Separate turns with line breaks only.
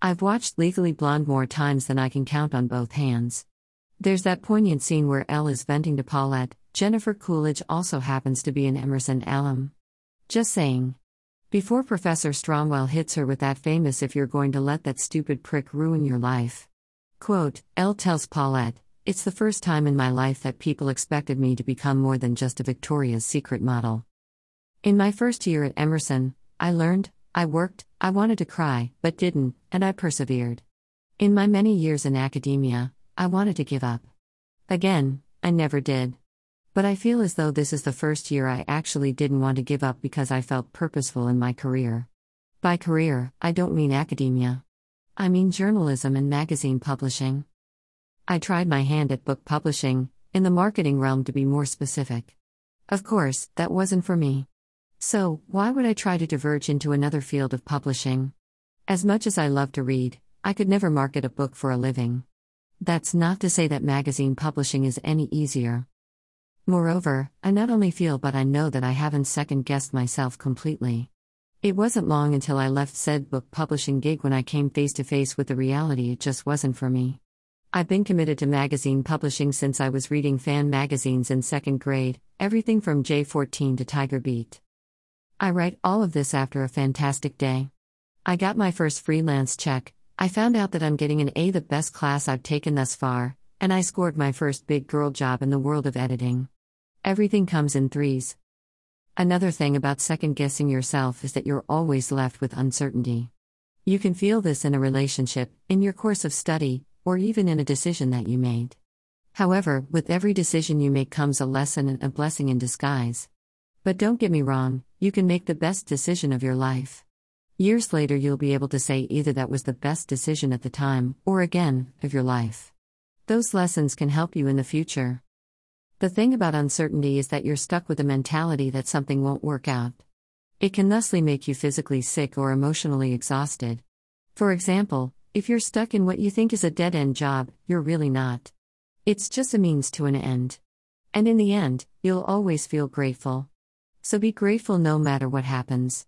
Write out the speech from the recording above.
I've watched Legally Blonde more times than I can count on both hands. There's that poignant scene where Elle is venting to Paulette. Jennifer Coolidge also happens to be an Emerson alum. Just saying. Before Professor Stromwell hits her with that famous if you're going to let that stupid prick ruin your life. Quote, Elle tells Paulette, It's the first time in my life that people expected me to become more than just a Victoria's Secret model. In my first year at Emerson, I learned, I worked, I wanted to cry, but didn't, and I persevered. In my many years in academia, I wanted to give up. Again, I never did. But I feel as though this is the first year I actually didn't want to give up because I felt purposeful in my career. By career, I don't mean academia. I mean journalism and magazine publishing. I tried my hand at book publishing, in the marketing realm to be more specific. Of course, that wasn't for me. So, why would I try to diverge into another field of publishing? As much as I love to read, I could never market a book for a living. That's not to say that magazine publishing is any easier. Moreover, I not only feel but I know that I haven't second guessed myself completely. It wasn't long until I left said book publishing gig when I came face to face with the reality it just wasn't for me. I've been committed to magazine publishing since I was reading fan magazines in second grade, everything from J14 to Tiger Beat. I write all of this after a fantastic day. I got my first freelance check, I found out that I'm getting an A, the best class I've taken thus far, and I scored my first big girl job in the world of editing. Everything comes in threes. Another thing about second guessing yourself is that you're always left with uncertainty. You can feel this in a relationship, in your course of study, or even in a decision that you made. However, with every decision you make comes a lesson and a blessing in disguise. But don't get me wrong, you can make the best decision of your life. Years later, you'll be able to say either that was the best decision at the time, or again, of your life. Those lessons can help you in the future. The thing about uncertainty is that you're stuck with a mentality that something won't work out. It can thusly make you physically sick or emotionally exhausted. For example, if you're stuck in what you think is a dead end job, you're really not. It's just a means to an end. And in the end, you'll always feel grateful. So be grateful no matter what happens.